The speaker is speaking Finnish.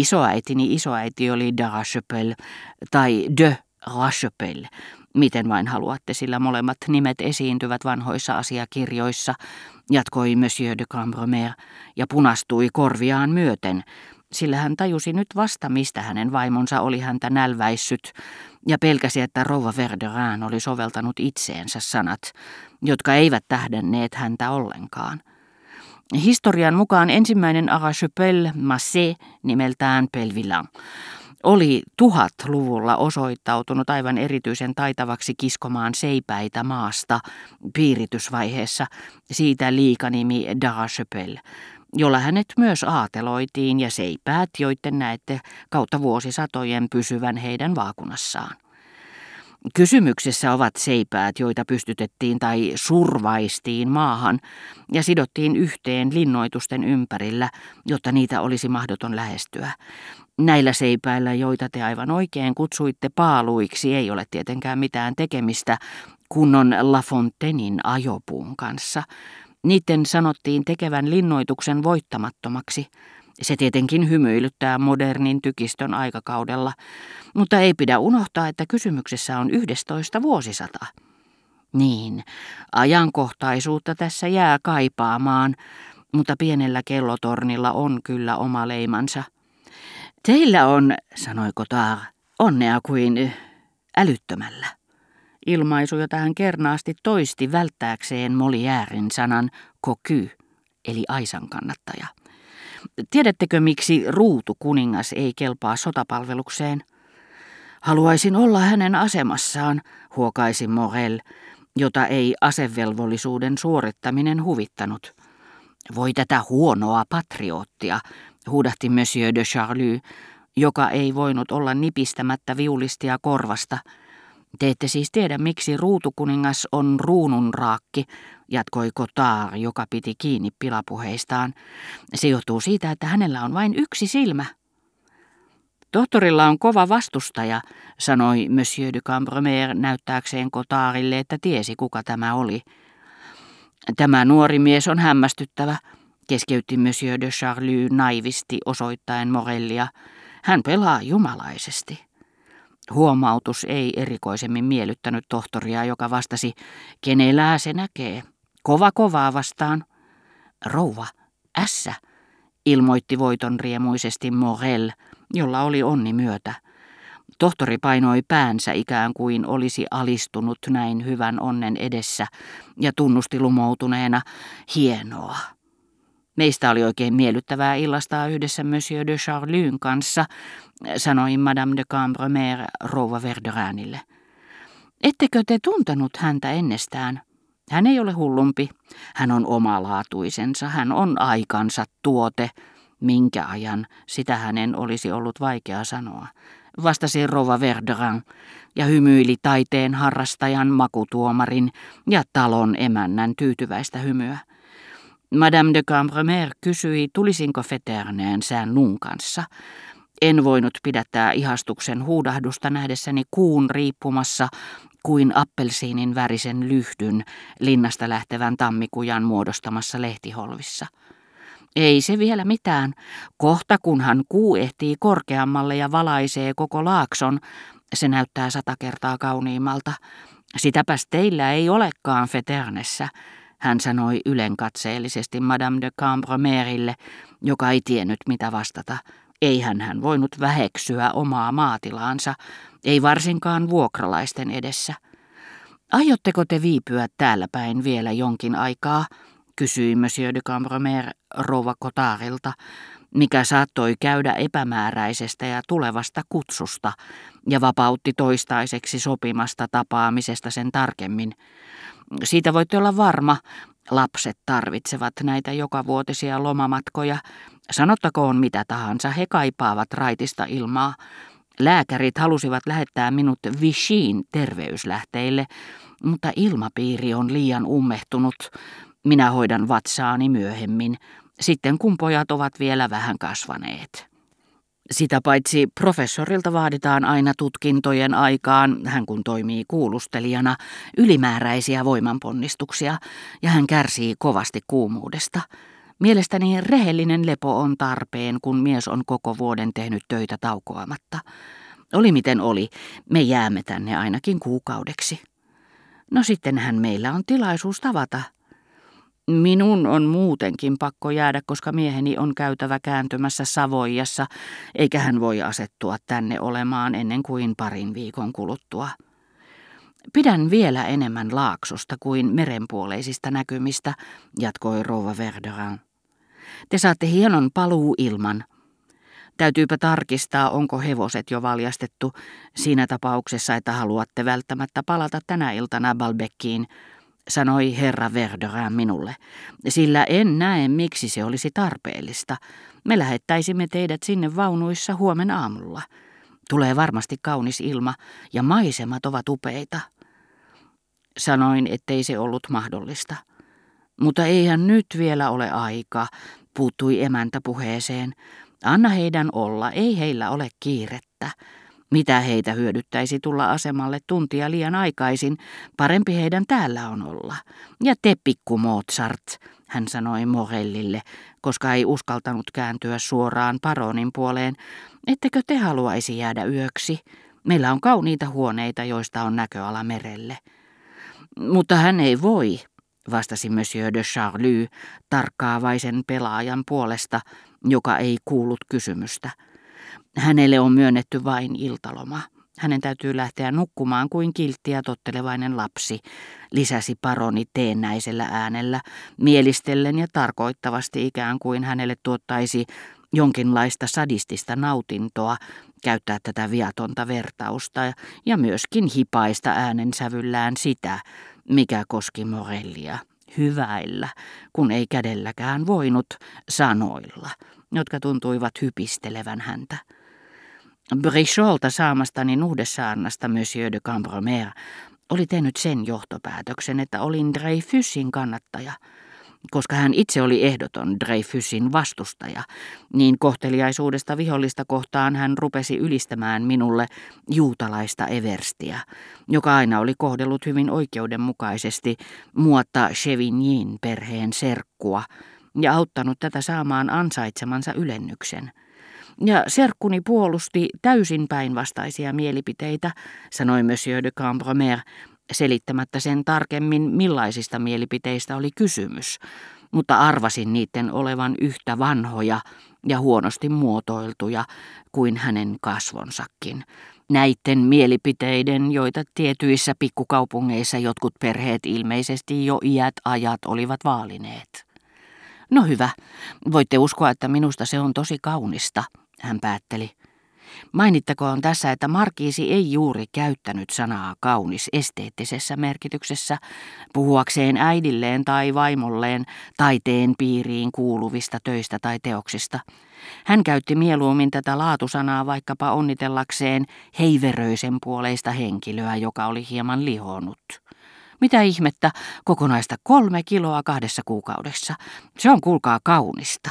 Isoäitini isoäiti oli de Rachepelle tai de Rachepelle, miten vain haluatte, sillä molemmat nimet esiintyvät vanhoissa asiakirjoissa, jatkoi Monsieur de Cambromer ja punastui korviaan myöten, sillä hän tajusi nyt vasta, mistä hänen vaimonsa oli häntä nälväissyt, ja pelkäsi, että rouva Verderin oli soveltanut itseensä sanat, jotka eivät tähdenneet häntä ollenkaan. Historian mukaan ensimmäinen Arachepelle Massé nimeltään Pelvilan oli tuhatluvulla osoittautunut aivan erityisen taitavaksi kiskomaan seipäitä maasta piiritysvaiheessa, siitä liikanimi Darachepelle, jolla hänet myös aateloitiin ja seipäät, joiden näette kautta vuosisatojen pysyvän heidän vaakunassaan. Kysymyksessä ovat seipäät, joita pystytettiin tai survaistiin maahan ja sidottiin yhteen linnoitusten ympärillä, jotta niitä olisi mahdoton lähestyä. Näillä seipäillä, joita te aivan oikein kutsuitte paaluiksi, ei ole tietenkään mitään tekemistä kunnon La Fontainein ajopuun kanssa. Niiden sanottiin tekevän linnoituksen voittamattomaksi. Se tietenkin hymyilyttää modernin tykistön aikakaudella, mutta ei pidä unohtaa, että kysymyksessä on 11 vuosisata. Niin, ajankohtaisuutta tässä jää kaipaamaan, mutta pienellä kellotornilla on kyllä oma leimansa. Teillä on, sanoi Kotar, onnea kuin älyttömällä. Ilmaisu, jota hän kernaasti toisti välttääkseen Moliäärin sanan koky, eli aisan kannattaja. Tiedättekö, miksi ruutu kuningas ei kelpaa sotapalvelukseen? Haluaisin olla hänen asemassaan, huokaisi Morel, jota ei asevelvollisuuden suorittaminen huvittanut. Voi tätä huonoa patriottia, huudahti Monsieur de Charlie, joka ei voinut olla nipistämättä viulistia korvasta. Te ette siis tiedä, miksi ruutukuningas on ruununraakki, jatkoi Kotaar, joka piti kiinni pilapuheistaan. Se johtuu siitä, että hänellä on vain yksi silmä. Tohtorilla on kova vastustaja, sanoi Monsieur de Cambromer näyttääkseen Kotaarille, että tiesi kuka tämä oli. Tämä nuori mies on hämmästyttävä, keskeytti Monsieur de Charlie naivisti osoittaen Morellia. Hän pelaa jumalaisesti. Huomautus ei erikoisemmin miellyttänyt tohtoria, joka vastasi, kenelää se näkee. Kova kovaa vastaan. Rouva, ässä, ilmoitti voiton riemuisesti Morel, jolla oli onni myötä. Tohtori painoi päänsä ikään kuin olisi alistunut näin hyvän onnen edessä ja tunnusti lumoutuneena, hienoa. Meistä oli oikein miellyttävää illastaa yhdessä Monsieur de Charlyn kanssa, sanoi Madame de Cambremer rouva Verderanille. Ettekö te tuntenut häntä ennestään? Hän ei ole hullumpi. Hän on omalaatuisensa, hän on aikansa tuote. Minkä ajan, sitä hänen olisi ollut vaikea sanoa. Vastasi rouva Verderan ja hymyili taiteen harrastajan, makutuomarin ja talon emännän tyytyväistä hymyä. Madame de Cambremer kysyi, tulisinko Feterneen sään luun kanssa. En voinut pidättää ihastuksen huudahdusta nähdessäni kuun riippumassa kuin appelsiinin värisen lyhdyn linnasta lähtevän tammikujan muodostamassa lehtiholvissa. Ei se vielä mitään. Kohta kunhan kuu ehtii korkeammalle ja valaisee koko laakson, se näyttää sata kertaa kauniimmalta. Sitäpäs teillä ei olekaan Feternessä hän sanoi ylenkatseellisesti Madame de Cambromerille, joka ei tiennyt mitä vastata. Eihän hän voinut väheksyä omaa maatilaansa, ei varsinkaan vuokralaisten edessä. Aiotteko te viipyä täällä päin vielä jonkin aikaa, kysyi Monsieur de Cambromer rouva Kotarilta, mikä saattoi käydä epämääräisestä ja tulevasta kutsusta ja vapautti toistaiseksi sopimasta tapaamisesta sen tarkemmin. Siitä voitte olla varma, lapset tarvitsevat näitä jokavuotisia lomamatkoja. Sanottakoon mitä tahansa, he kaipaavat raitista ilmaa. Lääkärit halusivat lähettää minut Vichin terveyslähteille, mutta ilmapiiri on liian ummehtunut. Minä hoidan vatsaani myöhemmin, sitten kun pojat ovat vielä vähän kasvaneet. Sitä paitsi professorilta vaaditaan aina tutkintojen aikaan, hän kun toimii kuulustelijana, ylimääräisiä voimanponnistuksia ja hän kärsii kovasti kuumuudesta. Mielestäni rehellinen lepo on tarpeen, kun mies on koko vuoden tehnyt töitä taukoamatta. Oli miten oli, me jäämme tänne ainakin kuukaudeksi. No sittenhän meillä on tilaisuus tavata. Minun on muutenkin pakko jäädä, koska mieheni on käytävä kääntymässä Savoijassa, eikä hän voi asettua tänne olemaan ennen kuin parin viikon kuluttua. Pidän vielä enemmän laaksosta kuin merenpuoleisista näkymistä, jatkoi rouva Verderin. Te saatte hienon paluu ilman. Täytyypä tarkistaa, onko hevoset jo valjastettu siinä tapauksessa, että haluatte välttämättä palata tänä iltana Balbekkiin, sanoi herra Verderin minulle, sillä en näe, miksi se olisi tarpeellista. Me lähettäisimme teidät sinne vaunuissa huomen aamulla. Tulee varmasti kaunis ilma ja maisemat ovat upeita. Sanoin, ettei se ollut mahdollista. Mutta eihän nyt vielä ole aika, puuttui emäntä puheeseen. Anna heidän olla, ei heillä ole kiirettä. Mitä heitä hyödyttäisi tulla asemalle tuntia liian aikaisin, parempi heidän täällä on olla. Ja te pikku Mozart, hän sanoi Morellille, koska ei uskaltanut kääntyä suoraan paronin puoleen, ettekö te haluaisi jäädä yöksi? Meillä on kauniita huoneita, joista on näköala merelle. Mutta hän ei voi, vastasi Monsieur de Charlie tarkkaavaisen pelaajan puolesta, joka ei kuullut kysymystä. Hänelle on myönnetty vain iltaloma. Hänen täytyy lähteä nukkumaan kuin kiltti ja tottelevainen lapsi, lisäsi paroni teennäisellä äänellä, mielistellen ja tarkoittavasti ikään kuin hänelle tuottaisi jonkinlaista sadistista nautintoa käyttää tätä viatonta vertausta ja myöskin hipaista äänensävyllään sitä, mikä koski Morellia hyväillä, kun ei kädelläkään voinut sanoilla, jotka tuntuivat hypistelevän häntä. Bricholta saamastani nuhdessaannasta Monsieur de Cambromer oli tehnyt sen johtopäätöksen, että olin Dreyfusin kannattaja – koska hän itse oli ehdoton Dreyfusin vastustaja, niin kohteliaisuudesta vihollista kohtaan hän rupesi ylistämään minulle juutalaista Everstiä, joka aina oli kohdellut hyvin oikeudenmukaisesti muotta Chevignin perheen serkkua ja auttanut tätä saamaan ansaitsemansa ylennyksen. Ja serkkuni puolusti täysin päinvastaisia mielipiteitä, sanoi Monsieur de Cambromer, selittämättä sen tarkemmin millaisista mielipiteistä oli kysymys, mutta arvasin niiden olevan yhtä vanhoja ja huonosti muotoiltuja kuin hänen kasvonsakin. Näiden mielipiteiden, joita tietyissä pikkukaupungeissa jotkut perheet ilmeisesti jo iät ajat olivat vaalineet. No hyvä, voitte uskoa, että minusta se on tosi kaunista, hän päätteli. Mainittakoon tässä, että Markiisi ei juuri käyttänyt sanaa kaunis esteettisessä merkityksessä, puhuakseen äidilleen tai vaimolleen taiteen piiriin kuuluvista töistä tai teoksista. Hän käytti mieluummin tätä laatusanaa vaikkapa onnitellakseen heiveröisen puoleista henkilöä, joka oli hieman lihonut. Mitä ihmettä, kokonaista kolme kiloa kahdessa kuukaudessa. Se on kuulkaa kaunista.